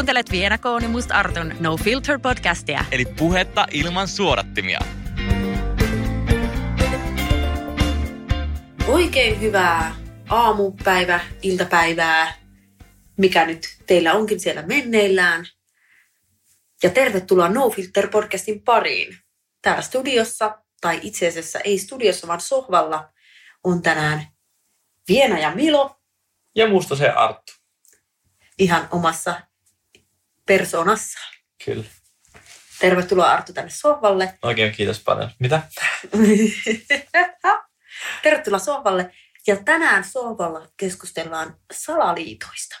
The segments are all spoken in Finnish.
Kuuntelet Viena Kooni Must Artun No Filter podcastia. Eli puhetta ilman suodattimia. Oikein hyvää aamupäivä, iltapäivää, mikä nyt teillä onkin siellä menneillään. Ja tervetuloa No Filter podcastin pariin. Täällä studiossa, tai itse asiassa ei studiossa, vaan sohvalla, on tänään Viena ja Milo Ja musta se Arttu. ihan omassa persoonassa. Kyllä. Tervetuloa Arttu tänne sohvalle. Oikein kiitos paljon. Mitä? Tervetuloa sohvalle. Ja tänään sohvalla keskustellaan salaliitoista.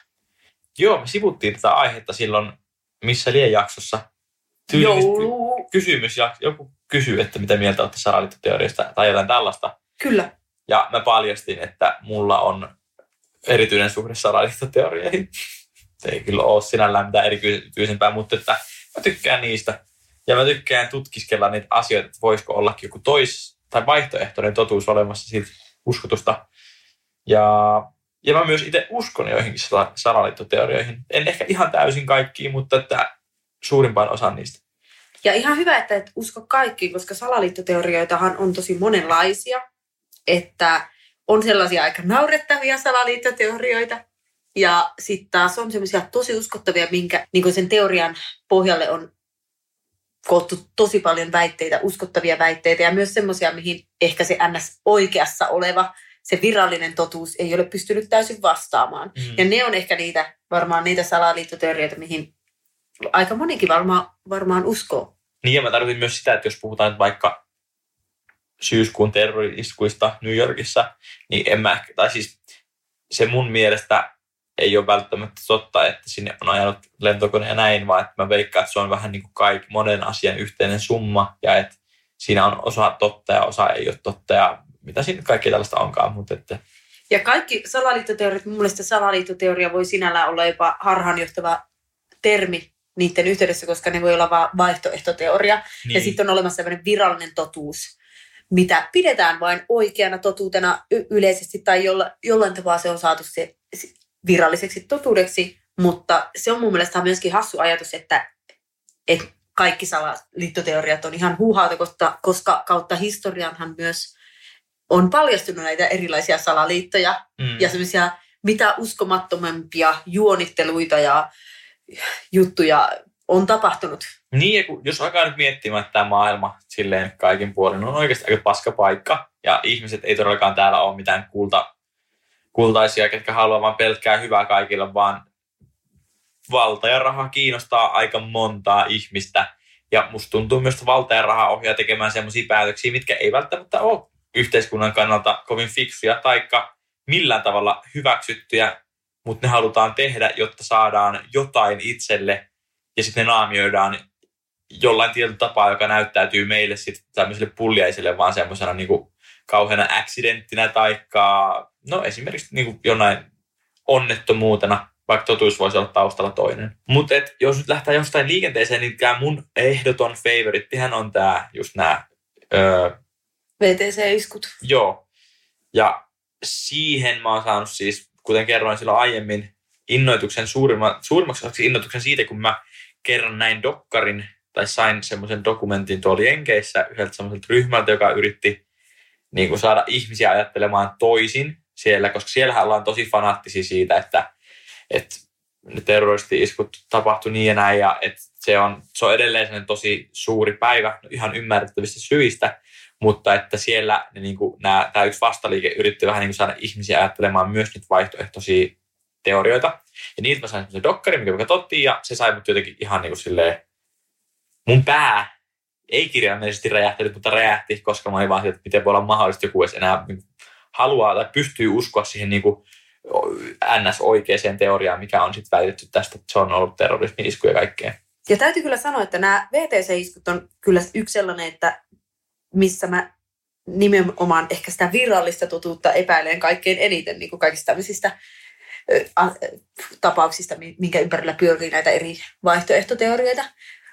Joo, me sivuttiin tätä aihetta silloin, missä lie jaksossa. Joulu. Kysymys, ja joku kysyy, että mitä mieltä olette salaliittoteoriasta tai jotain tällaista. Kyllä. Ja mä paljastin, että mulla on erityinen suhde salaliittoteorioihin. Ei kyllä ole sinällään mitään erityisempää, mutta että mä tykkään niistä. Ja mä tykkään tutkiskella niitä asioita, että voisiko ollakin joku tois- tai vaihtoehtoinen totuus olemassa siitä uskotusta. Ja, ja mä myös itse uskon joihinkin sala- salaliittoteorioihin. En ehkä ihan täysin kaikkiin, mutta että suurimpaan osaan niistä. Ja ihan hyvä, että et usko kaikki, koska salaliittoteorioitahan on tosi monenlaisia. Että on sellaisia aika naurettavia salaliittoteorioita. Ja sitten taas on semmoisia tosi uskottavia, minkä niin sen teorian pohjalle on koottu tosi paljon väitteitä, uskottavia väitteitä ja myös semmoisia, mihin ehkä se ns. oikeassa oleva, se virallinen totuus ei ole pystynyt täysin vastaamaan. Mm. Ja ne on ehkä niitä, varmaan niitä salaliittoteorioita, mihin aika monikin varmaan, varmaan uskoo. Niin ja mä tarkoitin myös sitä, että jos puhutaan vaikka syyskuun terrori-iskuista New Yorkissa, niin en mä, tai siis se mun mielestä ei ole välttämättä totta, että sinne on ajanut lentokone ja näin, vaan että mä veikkaan, että se on vähän niin kuin kaikki monen asian yhteinen summa ja että siinä on osa totta ja osa ei ole totta ja mitä siinä nyt kaikkea tällaista onkaan, mutta että Ja kaikki salaliittoteoriat, mun mielestä salaliittoteoria voi sinällään olla jopa harhaanjohtava termi niiden yhteydessä, koska ne voi olla vain vaihtoehtoteoria. Niin. Ja sitten on olemassa sellainen virallinen totuus, mitä pidetään vain oikeana totuutena y- yleisesti tai jolla, jollain tapaa se on saatu se viralliseksi totuudeksi, mutta se on mun mielestä myöskin hassu ajatus, että, että kaikki salaliittoteoriat on ihan huuhauta, koska, koska kautta historianhan myös on paljastunut näitä erilaisia salaliittoja mm. ja semmoisia mitä uskomattomampia juonitteluita ja juttuja on tapahtunut. Niin, ja kun, jos alkaa nyt miettimään, että tämä maailma silleen kaikin puolin on oikeasti aika paska paikka, ja ihmiset ei todellakaan täällä ole mitään kulta, kultaisia, ketkä haluaa vaan pelkkää hyvää kaikille, vaan valta ja raha kiinnostaa aika montaa ihmistä. Ja musta tuntuu myös, että valta ja raha ohjaa tekemään sellaisia päätöksiä, mitkä ei välttämättä ole yhteiskunnan kannalta kovin fiksuja taikka millään tavalla hyväksyttyjä, mutta ne halutaan tehdä, jotta saadaan jotain itselle ja sitten ne naamioidaan jollain tietyllä tapaa, joka näyttäytyy meille sitten tämmöiselle pulliaiselle vaan semmoisena niin kauheana accidenttinä taikka no esimerkiksi niin kuin jonain onnettomuutena, vaikka totuus voisi olla taustalla toinen. Mutta jos nyt lähtee jostain liikenteeseen, niin tämä mun ehdoton favorittihän on tämä just nämä, öö, VTC-iskut. joo. Ja siihen mä oon saanut siis, kuten kerroin silloin aiemmin, innoituksen suurimma, suurimmaksi osaksi innoituksen siitä, kun mä kerran näin dokkarin tai sain semmoisen dokumentin tuolla Jenkeissä yhdeltä semmoiselta ryhmältä, joka yritti niin kuin saada ihmisiä ajattelemaan toisin siellä, koska siellähän ollaan tosi fanaattisia siitä, että, että ne terroristi-iskut tapahtui niin ja näin, ja että se on, se on edelleen tosi suuri päivä ihan ymmärrettävistä syistä, mutta että siellä ne, niin kuin, nämä, tämä yksi vastaliike yritti vähän niin kuin saada ihmisiä ajattelemaan myös niitä vaihtoehtoisia teorioita. Ja niitä mä sain semmoisen dokkarin, mikä me katsottiin, ja se sai mut jotenkin ihan niin kuin silleen, mun pää ei kirjaimellisesti räjähtänyt, mutta räjähti, koska mä olin vaan siitä, että miten voi olla mahdollista joku edes enää niin kuin haluaa tai pystyy uskoa siihen niin kuin NS-oikeaan teoriaan, mikä on sitten väitetty tästä, että se on ollut terrorismi-isku ja kaikkea. Ja täytyy kyllä sanoa, että nämä VTC-iskut on kyllä yksi sellainen, että missä mä nimenomaan ehkä sitä virallista totuutta epäilen kaikkein eniten niin kuin kaikista tämmöisistä tapauksista, mi- minkä ympärillä pyörii näitä eri vaihtoehtoteorioita,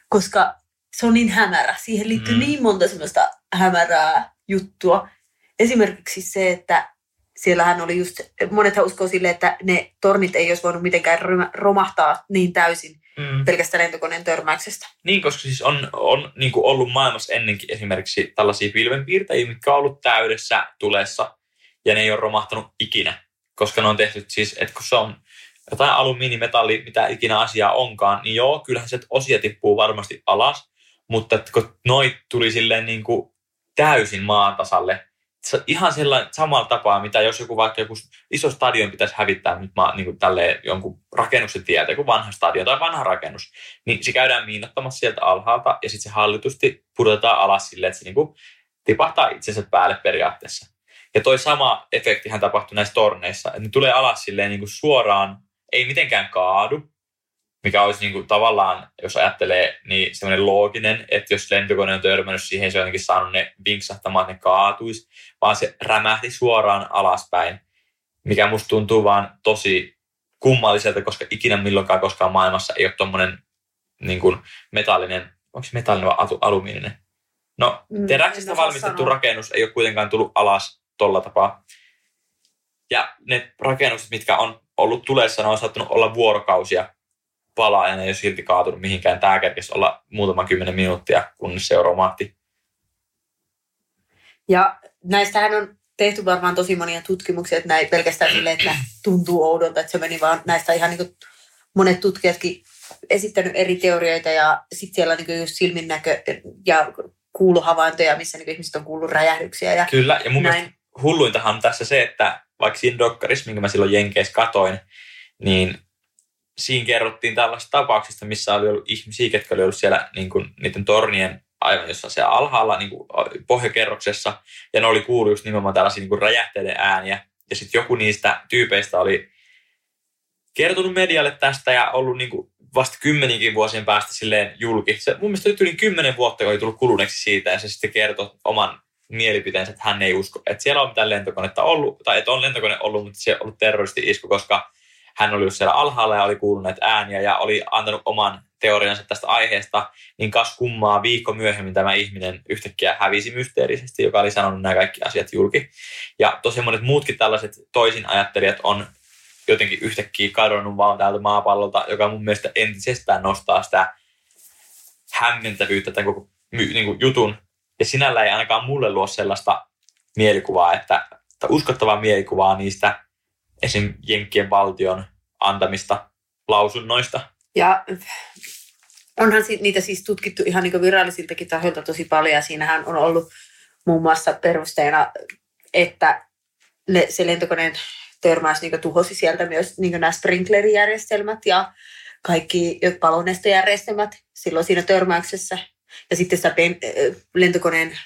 koska se on niin hämärä. Siihen liittyy mm. niin monta semmoista hämärää juttua. Esimerkiksi se, että siellähän oli just, monethan uskoo sille, että ne tornit ei olisi voinut mitenkään roma- romahtaa niin täysin, Mm. pelkästään lentokoneen törmäyksestä. Niin, koska siis on, on niin kuin ollut maailmassa ennenkin esimerkiksi tällaisia pilvenpiirtäjiä, mitkä on ollut täydessä tulessa ja ne ei ole romahtanut ikinä. Koska ne on tehty siis, että kun se on jotain alumiinimetalli, mitä ikinä asiaa onkaan, niin joo, kyllähän se osia tippuu varmasti alas, mutta että kun noit tuli silleen niin kuin täysin maan tasalle, ihan sellainen samalla tapaa, mitä jos joku vaikka joku iso stadion pitäisi hävittää nyt maa, niin kuin tälleen jonkun rakennuksen tieltä, joku vanha stadion tai vanha rakennus, niin se käydään miinottamassa sieltä alhaalta ja sitten se hallitusti pudotetaan alas silleen, että se niin kuin tipahtaa itsensä päälle periaatteessa. Ja toi sama efektihän tapahtui näissä torneissa, että ne tulee alas silleen niin kuin suoraan, ei mitenkään kaadu, mikä olisi niin kuin tavallaan, jos ajattelee, niin semmoinen looginen, että jos lentokone on törmännyt siihen, se on jotenkin saanut ne vinksahtamaan, että ne kaatuisi, vaan se rämähti suoraan alaspäin, mikä musta tuntuu vaan tosi kummalliselta, koska ikinä milloinkaan koskaan maailmassa ei ole tommonen niin kuin metallinen, onko se metallinen vai alumiininen? No, Mm, teräksestä valmistettu sanoa. rakennus ei ole kuitenkaan tullut alas tolla tapaa. Ja ne rakennukset, mitkä on ollut tulessa, ne on saattanut olla vuorokausia palaa ja ne ei ole silti kaatunut mihinkään. Tämä kerkesi olla muutama kymmenen minuuttia, kunnes se romahti. Ja näistähän on tehty varmaan tosi monia tutkimuksia, että näin pelkästään silleen, että tuntuu oudolta, että se meni vaan näistä ihan niin kuin monet tutkijatkin esittänyt eri teorioita ja sitten siellä on niin just silminnäkö ja kuuluhavaintoja, missä niin ihmiset on kuullut räjähdyksiä ja Kyllä, ja mun näin. mielestä hulluintahan on tässä se, että vaikka siinä dokkarissa, minkä mä silloin Jenkeissä katoin, niin siinä kerrottiin tällaisista tapauksista, missä oli ollut ihmisiä, ketkä oli ollut siellä niin kuin, niiden tornien aivan jossain siellä alhaalla niin kuin pohjakerroksessa, ja ne oli kuullut just nimenomaan tällaisia niin kuin räjähteiden ääniä, ja sitten joku niistä tyypeistä oli kertonut medialle tästä ja ollut niin kuin vasta kymmenikin vuosien päästä silleen julki. Se, mun mielestä yli kymmenen vuotta oli tullut kuluneeksi siitä, ja se sitten kertoi oman mielipiteensä, että hän ei usko, että siellä on mitään lentokonetta ollut, tai että on lentokone ollut, mutta se on ollut terroristi-isku, koska hän oli ollut siellä alhaalla ja oli kuullut näitä ääniä ja oli antanut oman teoriansa tästä aiheesta, niin kas kummaa viikko myöhemmin tämä ihminen yhtäkkiä hävisi mysteerisesti, joka oli sanonut nämä kaikki asiat julki. Ja tosi monet muutkin tällaiset toisin ajattelijat on jotenkin yhtäkkiä kadonnut vaan täältä maapallolta, joka mun mielestä entisestään nostaa sitä hämmentävyyttä tämän koko niin kuin jutun. Ja sinällä ei ainakaan mulle luo sellaista mielikuvaa, että, tai uskottavaa mielikuvaa niistä esim. Jenkkien valtion antamista lausunnoista. Ja onhan niitä siis tutkittu ihan niin virallisiltakin tahoilta tosi paljon ja siinähän on ollut muun muassa perusteena, että ne, se lentokoneen törmäys niin tuhosi sieltä myös niin nämä sprinklerijärjestelmät ja kaikki palonestojärjestelmät silloin siinä törmäyksessä. Ja sitten sitä ben, lentokoneen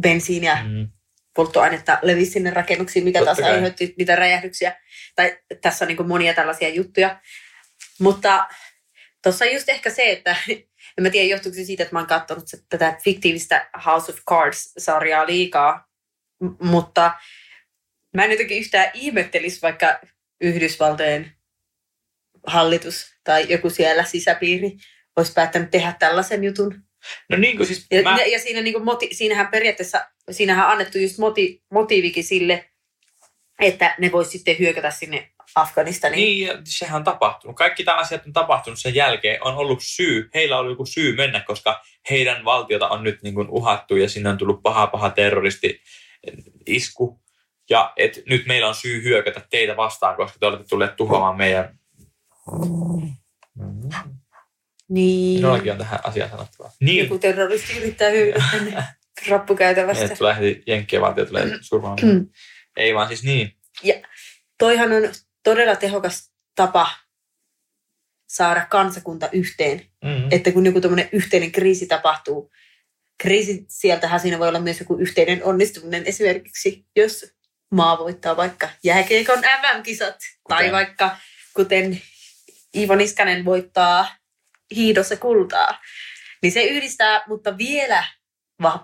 bensiiniä Mm. Polttoainetta levisi sinne rakennuksiin, mikä Totta taas kai. aiheutti niitä räjähdyksiä. Tai tässä on niin monia tällaisia juttuja. Mutta tuossa on just ehkä se, että en mä tiedä johtuuko se siitä, että mä oon katsonut tätä fiktiivistä House of Cards-sarjaa liikaa. M- mutta mä en jotenkin yhtään ihmettelisi, vaikka Yhdysvaltojen hallitus tai joku siellä sisäpiiri olisi päättänyt tehdä tällaisen jutun. No niin kuin siis Ja, mä, mä... ja siinä niin moti, siinähän periaatteessa, siinähän on annettu just moti, motiivikin sille, että ne vois sitten hyökätä sinne Afganistaniin. Niin, ja sehän on tapahtunut. Kaikki tämä asiat on tapahtunut sen jälkeen. On ollut syy, heillä on ollut joku syy mennä, koska heidän valtiota on nyt niin kuin uhattu ja sinne on tullut paha paha terroristi isku. Ja et nyt meillä on syy hyökätä teitä vastaan, koska te olette tulleet tuhoamaan meidän... Niin. Minullakin on tähän asiaan sanottavaa. Niin, Joku terroristi yrittää hyökätä tänne rappukäytävästä. että tulee heti Jenkkien valtio tulee surmaamaan. Mm. Ei vaan siis niin. Toihan on todella tehokas tapa saada kansakunta yhteen. Mm. Että kun joku tämmöinen yhteinen kriisi tapahtuu, kriisi sieltähän siinä voi olla myös joku yhteinen onnistuminen. Esimerkiksi jos maa voittaa vaikka jääkeikon MM-kisat tai Kuten? vaikka kuten Iivo Niskanen voittaa hiidossa kultaa. Niin se yhdistää, mutta vielä,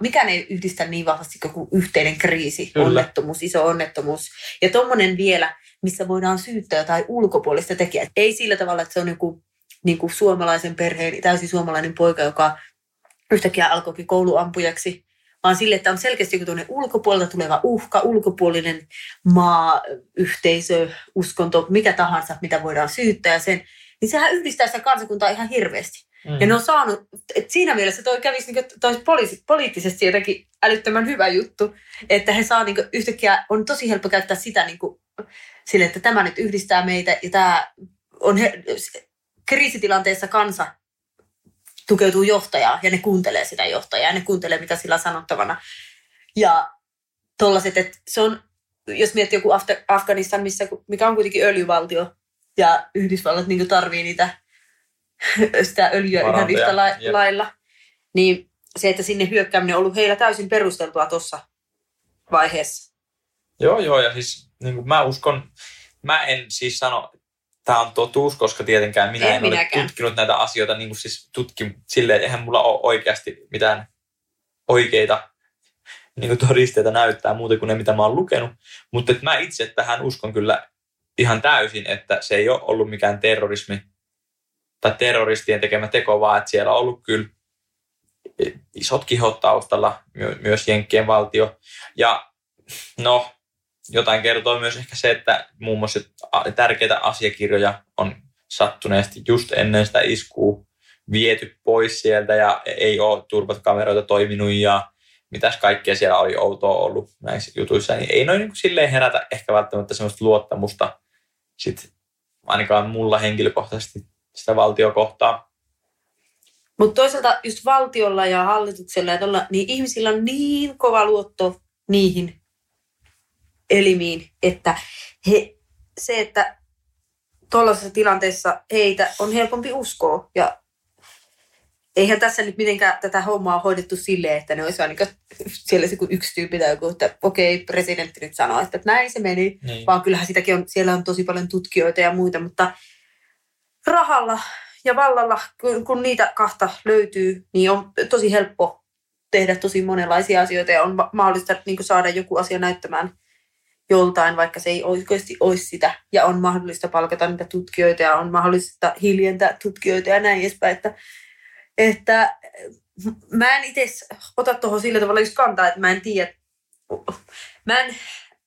mikään ei yhdistä niin vahvasti kuin yhteinen kriisi, Kyllä. onnettomuus, iso onnettomuus. Ja tommonen vielä, missä voidaan syyttää jotain ulkopuolista tekijää. Ei sillä tavalla, että se on joku niin kuin suomalaisen perheen, täysin suomalainen poika, joka yhtäkkiä alkoikin kouluampujaksi, vaan sille, että on selkeästi joku ulkopuolelta tuleva uhka, ulkopuolinen maa, yhteisö, uskonto, mikä tahansa, mitä voidaan syyttää. Ja sen niin sehän yhdistää sitä kansakuntaa ihan hirveästi. Mm. Ja ne on saanut, että siinä mielessä toi kävisi niin toi poliisi, poliittisesti jotenkin älyttömän hyvä juttu, että he saa niin yhtäkkiä, on tosi helppo käyttää sitä niin kuin, sille, että tämä nyt yhdistää meitä ja tämä on he, kriisitilanteessa kansa tukeutuu johtajaa ja ne kuuntelee sitä johtajaa ja ne kuuntelee mitä sillä on sanottavana. Ja tollaset, että se on, jos miettii joku Af- Afganistan, missä, mikä on kuitenkin öljyvaltio ja Yhdysvallat niin tarvii niitä sitä öljyä ihan Varantoja, yhtä la- jep. lailla, niin se, että sinne hyökkääminen on ollut heillä täysin perusteltua tuossa vaiheessa. Joo, joo, ja siis niin kuin mä uskon, mä en siis sano, tämä on totuus, koska tietenkään minä En en, ole minäkään. tutkinut näitä asioita niin kuin siis tutkin silleen, eihän mulla ole oikeasti mitään oikeita niin kuin todisteita näyttää muuta kuin ne, mitä mä oon lukenut. Mutta että mä itse tähän uskon kyllä ihan täysin, että se ei ole ollut mikään terrorismi tai terroristien tekemä teko, vaan että siellä on ollut kyllä isot kihot taustalla, my- myös Jenkkien valtio. Ja no, jotain kertoo myös ehkä se, että muun muassa tärkeitä asiakirjoja on sattuneesti just ennen sitä iskua viety pois sieltä ja ei ole turvakameroita toiminut ja mitäs kaikkea siellä oli outoa ollut näissä jutuissa, niin ei noin niin silleen herätä ehkä välttämättä semmoista luottamusta sit ainakaan mulla henkilökohtaisesti sitä valtiokohtaa. Mutta toisaalta just valtiolla ja hallituksella ja tolla, niin ihmisillä on niin kova luotto niihin elimiin, että he, se, että tuollaisessa tilanteessa heitä on helpompi uskoa. Ja eihän tässä nyt mitenkään tätä hommaa hoidettu silleen, että ne olisi vain niin siellä se yksi tyyppi tai joku, että okei, presidentti nyt sanoo, että näin se meni. Niin. Vaan kyllähän sitäkin on, siellä on tosi paljon tutkijoita ja muita, mutta rahalla ja vallalla, kun, kun niitä kahta löytyy, niin on tosi helppo tehdä tosi monenlaisia asioita ja on ma- mahdollista niin saada joku asia näyttämään joltain, vaikka se ei oikeasti olisi sitä. Ja on mahdollista palkata niitä tutkijoita ja on mahdollista hiljentää tutkijoita ja näin edespäin. Että, että mä en itse ota tuohon sillä tavalla just kantaa, että mä en tiedä. Mä, en,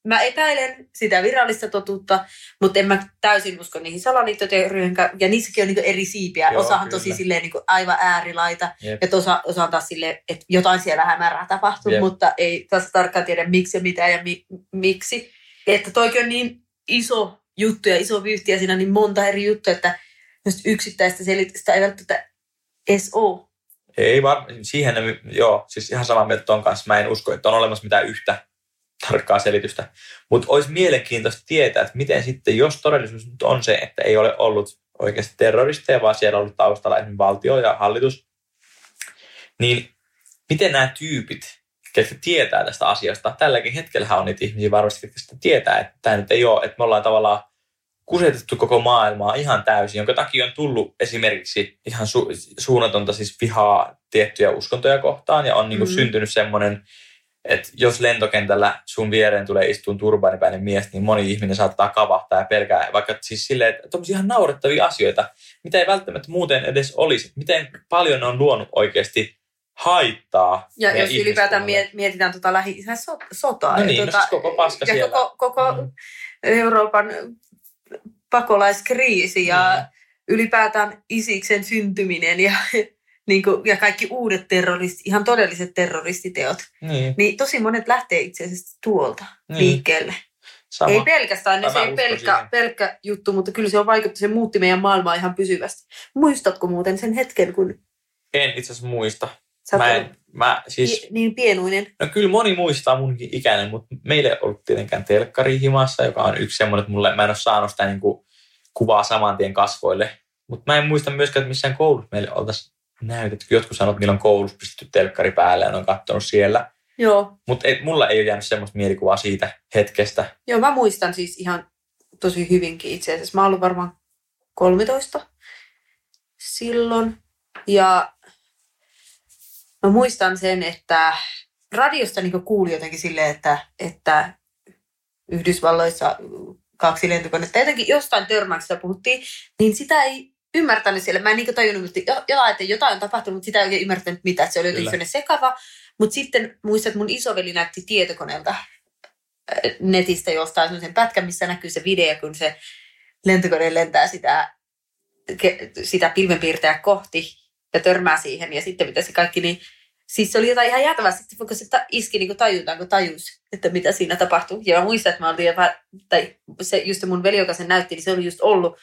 mä epäilen sitä virallista totuutta, mutta en mä täysin usko niihin salaliittoteorioihin. Ja niissäkin on niin eri siipiä. Joo, Osahan kyllä. tosi silleen niin aivan äärilaita. Jep. Ja osa, osa on taas silleen, että jotain siellä hämärää tapahtuu, Jep. mutta ei taas tarkkaan tiedä miksi ja mitä ja mi, miksi. Että toikin on niin iso juttu ja iso vyyhti ja siinä on niin monta eri juttua, että yksittäistä selitystä ei välttämättä ole. Ei var... siihen, joo, siis ihan samaa mieltä ton kanssa. Mä en usko, että on olemassa mitään yhtä tarkkaa selitystä. Mutta olisi mielenkiintoista tietää, että miten sitten, jos todellisuus nyt on se, että ei ole ollut oikeasti terroristeja, vaan siellä on ollut taustalla esimerkiksi valtio ja hallitus, niin miten nämä tyypit, ketkä tietää tästä asiasta, tälläkin hetkellä on niitä ihmisiä varmasti, ketkä sitä tietää, että tämä nyt ei ole, että me ollaan tavallaan kusetettu koko maailmaa ihan täysin, jonka takia on tullut esimerkiksi ihan su- suunnatonta siis vihaa tiettyjä uskontoja kohtaan ja on niin kuin Mhm. syntynyt semmoinen, että jos lentokentällä sun viereen tulee istuun turbaanipäinen mies, niin moni ihminen saattaa kavahtaa ja pelkää, vaikka siis silleen, että tommosia ihan naurettavia asioita, mitä ei välttämättä muuten edes olisi. Miten paljon ne on luonut oikeasti haittaa. Ja jos ylipäätään mietitään tuota lähi so- sotaa. No niin, no siis koko paska ja siellä. koko, koko Mm. Euroopan pakolaiskriisi ja Niin. ylipäätään Isiksen syntyminen ja, niin kuin, ja kaikki uudet terroristit, ihan todelliset terroristiteot. Niin, Niin tosi monet lähtee itse asiassa tuolta niin. liikkeelle. Sama. Ei pelkästään, se ei pelkkä, siihen. pelkkä juttu, mutta kyllä se on vaikuttanut, se muutti meidän maailmaa ihan pysyvästi. Muistatko muuten sen hetken, kun En itse asiassa muista. Sä Mä, en, mä siis, niin pienuinen? no kyllä moni muistaa munkin ikäinen, mutta meillä ei ollut tietenkään telkkari himassa, joka on yksi semmoinen, että mulle, mä en ole saanut sitä niin kuin, kuvaa saman tien kasvoille. Mutta mä en muista myöskään, että missään koulussa meille oltaisiin näytetty. Jotkut sanoo, että niillä on koulussa pistetty telkkari päälle ja ne on katsonut siellä. Joo. Mutta mulla ei ole jäänyt semmoista mielikuvaa siitä hetkestä. Joo, mä muistan siis ihan tosi hyvinkin itse asiassa. Mä olin varmaan 13 silloin. Ja mä muistan sen, että radiosta niin kuuli jotenkin silleen, että, että Yhdysvalloissa kaksi lentokonetta, jotenkin jostain törmäyksestä puhuttiin, niin sitä ei ymmärtänyt siellä. Mä en niin tajunnut, että jo- jotain, että jotain on tapahtunut, mutta sitä ei oikein ymmärtänyt mitä. että Se oli jotenkin sekava. Mutta sitten muistan, että mun isoveli näytti tietokoneelta äh, netistä jostain sellaisen pätkän, missä näkyy se video, kun se lentokone lentää sitä sitä pilvenpiirtäjää kohti ja törmää siihen ja sitten mitä se kaikki, niin siis se oli jotain ihan jäätävää. Sitten kun se ta- iski niin kuin tajutaan, kun tajus, että mitä siinä tapahtuu. Ja mä muistan, että mä olin, jopa- tai se just mun veli, joka sen näytti, niin se oli just ollut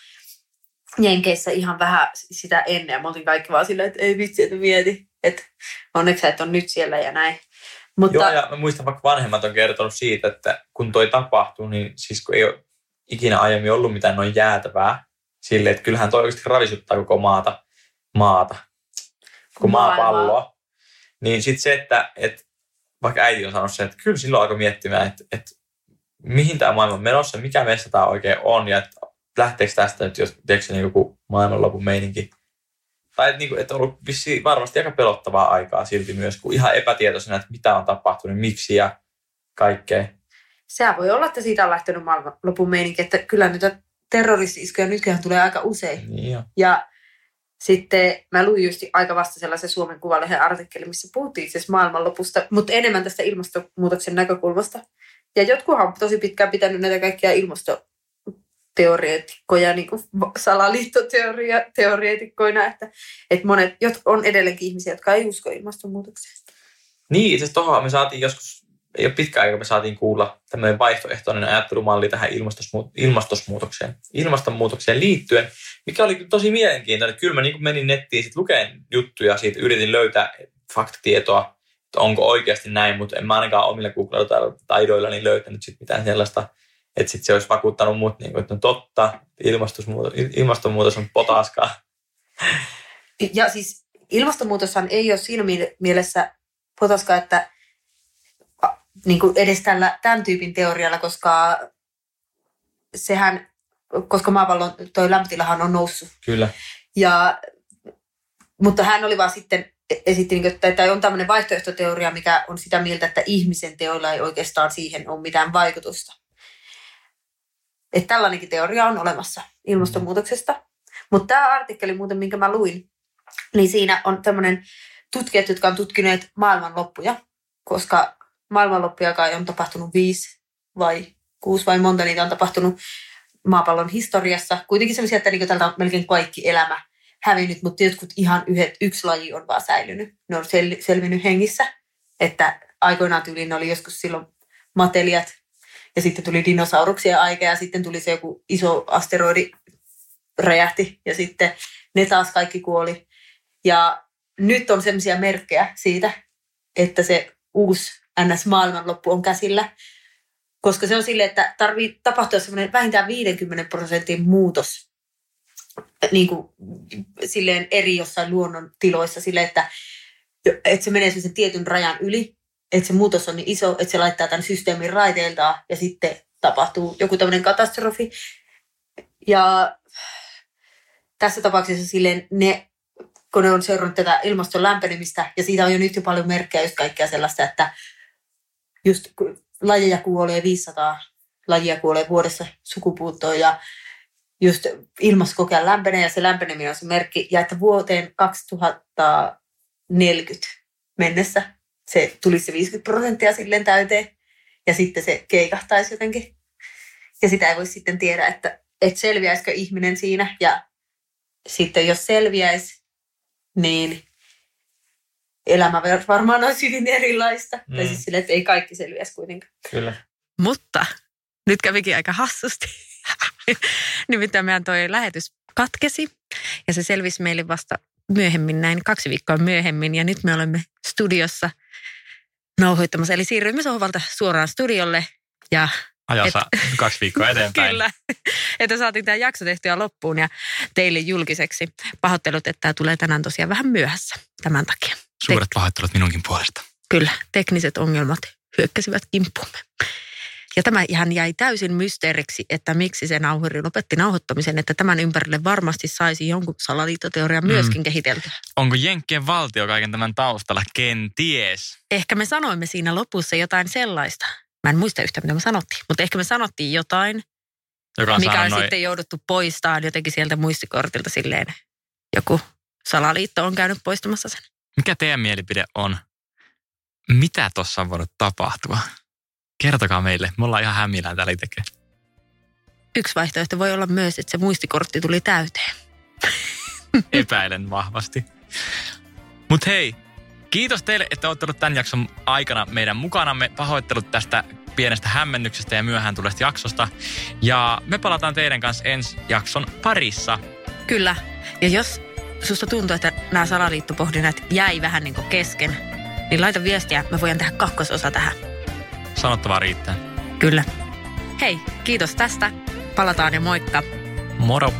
Jenkeissä ihan vähän sitä ennen. Ja me oltiin kaikki vaan silleen, että ei vitsi, että mieti. Että onneksi sä et on nyt siellä ja näin. Mutta Joo, ja mä muistan vaikka vanhemmat on kertonut siitä, että kun toi tapahtui, niin siis kun ei ole ikinä aiemmin ollut mitään noin jäätävää, sille, että kyllähän toi oikeasti ravisuttaa koko maata, maata, Maailmaa. maapalloa. Niin sitten se, että, että vaikka äiti on sanonut sen, että kyllä silloin alkoi miettimään, että, että mihin tämä maailma on menossa, mikä meissä tämä oikein on, ja että lähteekö tästä nyt jos tiedätkö, niin joku maailmanlopun meininki. Tai että, niin kuin, että on ollut vissiin varmasti aika pelottavaa aikaa silti myös, kun ihan epätietoisena, että mitä on tapahtunut, miksi ja kaikkea. sehän voi olla, että siitä on lähtenyt maailman lopun meininki. Että kyllä niitä terroristi-iskuja nykyään tulee aika usein. Niin jo. Ja sitten mä luin just aika vasta sellaisen Suomen Kuvalehden artikkelin, missä puhuttiin siis maailmanlopusta, mutta enemmän tästä ilmastonmuutoksen näkökulmasta. Ja jotkuhan on tosi pitkään pitänyt näitä kaikkia ilmastoteoreetikkoja niin kuin salaliittoteoreetikkoina, että, että monet jot, on edelleenkin ihmisiä, jotka ei usko ilmastonmuutokseen. Niin, itse asiassa me saatiin joskus, ei ole pitkä aika, me saatiin kuulla tämmöinen vaihtoehtoinen ajattelumalli tähän ilmastonmuut- ilmastonmuutokseen, ilmastonmuutokseen liittyen, mikä oli tosi mielenkiintoinen. Kyllä mä niin menin nettiin sit lukeen juttuja siitä, yritin löytää faktatietoa, että onko oikeasti näin, mutta en mä ainakaan omilla Google-taidoillani löytänyt sit mitään sellaista, että sit se olisi vakuuttanut mut, niin kuin, että no totta, ilmastonmuutos, on potaskaa. Ja siis ilmastonmuutoshan ei ole siinä mie- mielessä potaska, että niin kuin edes tällä, tämän tyypin teorialla, koska sehän, koska maapallon toi lämpötilahan on noussut. Kyllä. Ja, mutta hän oli vaan sitten esitti, niin kuin, että on tämmöinen vaihtoehtoteoria, mikä on sitä mieltä, että ihmisen teoilla ei oikeastaan siihen ole mitään vaikutusta. Että tällainenkin teoria on olemassa ilmastonmuutoksesta. Mutta tämä artikkeli muuten, minkä mä luin, niin siinä on tämmöinen tutkijat, jotka on tutkineet maailmanloppuja, koska maailmanloppuja kai on tapahtunut viisi vai kuusi vai monta niitä on tapahtunut maapallon historiassa. Kuitenkin sellaisia, että niin tältä on melkein kaikki elämä hävinnyt, mutta jotkut ihan yhdet, yksi laji on vaan säilynyt. Ne on sel, selvinnyt hengissä, että aikoinaan tyyliin oli joskus silloin matelijat, ja sitten tuli dinosauruksia aika, ja sitten tuli se joku iso asteroidi räjähti, ja sitten ne taas kaikki kuoli. Ja nyt on sellaisia merkkejä siitä, että se uusi NS-maailmanloppu on käsillä, koska se on silleen, että tarvii tapahtua semmoinen vähintään 50 prosentin muutos niin kuin, silleen eri jossain luonnon tiloissa, silleen, että, että se menee sen tietyn rajan yli, että se muutos on niin iso, että se laittaa tämän systeemin raiteiltaan ja sitten tapahtuu joku tämmöinen katastrofi. Ja tässä tapauksessa silleen ne, kun ne on seurannut tätä ilmaston lämpenemistä, ja siitä on jo nyt jo paljon merkkejä just kaikkea sellaista, että just lajeja kuolee 500 lajia kuolee vuodessa sukupuuttoon, ja just ilmasto lämpenee, ja se lämpeneminen on se merkki, ja että vuoteen 2040 mennessä se tulisi se 50 prosenttia silleen täyteen, ja sitten se keikahtaisi jotenkin. Ja sitä ei voi sitten tiedä, että, että selviäisikö ihminen siinä, ja sitten jos selviäisi, niin elämä varmaan olisi hyvin erilaista. Mm. Tai siis sille, että ei kaikki selviäisi kuitenkaan. Kyllä. Mutta nyt kävikin aika hassusti. Nimittäin meidän toi lähetys katkesi ja se selvisi meille vasta myöhemmin, näin kaksi viikkoa myöhemmin. Ja nyt me olemme studiossa nauhoittamassa. Eli siirryimme sohvalta suoraan studiolle ja Ajassa kaksi viikkoa eteenpäin. Kyllä, että saatiin tämä jakso tehtyä loppuun ja teille julkiseksi. Pahoittelut, että tämä tulee tänään tosiaan vähän myöhässä tämän takia. Suuret pahoittelut minunkin puolesta. Kyllä, tekniset ongelmat hyökkäsivät kimppuumme. Ja tämä ihan jäi täysin mysteeriksi, että miksi se nauhuri lopetti nauhoittamisen, että tämän ympärille varmasti saisi jonkun salaliittoteorian Mm. myöskin kehiteltyä. Onko Jenkkien valtio kaiken tämän taustalla? Kenties. Ehkä me sanoimme siinä lopussa jotain sellaista. Mä en muista yhtä, mitä me sanottiin, mutta ehkä me sanottiin jotain, Joka on mikä on noin, sitten jouduttu poistamaan jotenkin sieltä muistikortilta silleen. Joku salaliitto on käynyt poistamassa sen. Mikä teidän mielipide on? Mitä tuossa on voinut tapahtua? Kertokaa meille. Me ollaan ihan hämillään täällä itsekin. Yksi vaihtoehto voi olla myös, että se muistikortti tuli täyteen. Epäilen vahvasti. Mutta hei, kiitos teille, että olette olleet tämän jakson aikana meidän mukanamme. Pahoittelut tästä pienestä hämmennyksestä ja myöhään tulesta jaksosta. Ja me palataan teidän kanssa ensi jakson parissa. Kyllä. Ja jos susta tuntuu, että nämä salaliittopohdinnat jäi vähän niin kuin kesken, niin laita viestiä. Me voidaan tehdä kakkososa tähän. Sanottavaa riittää. Kyllä. Hei, kiitos tästä. Palataan ja moikka. Moro!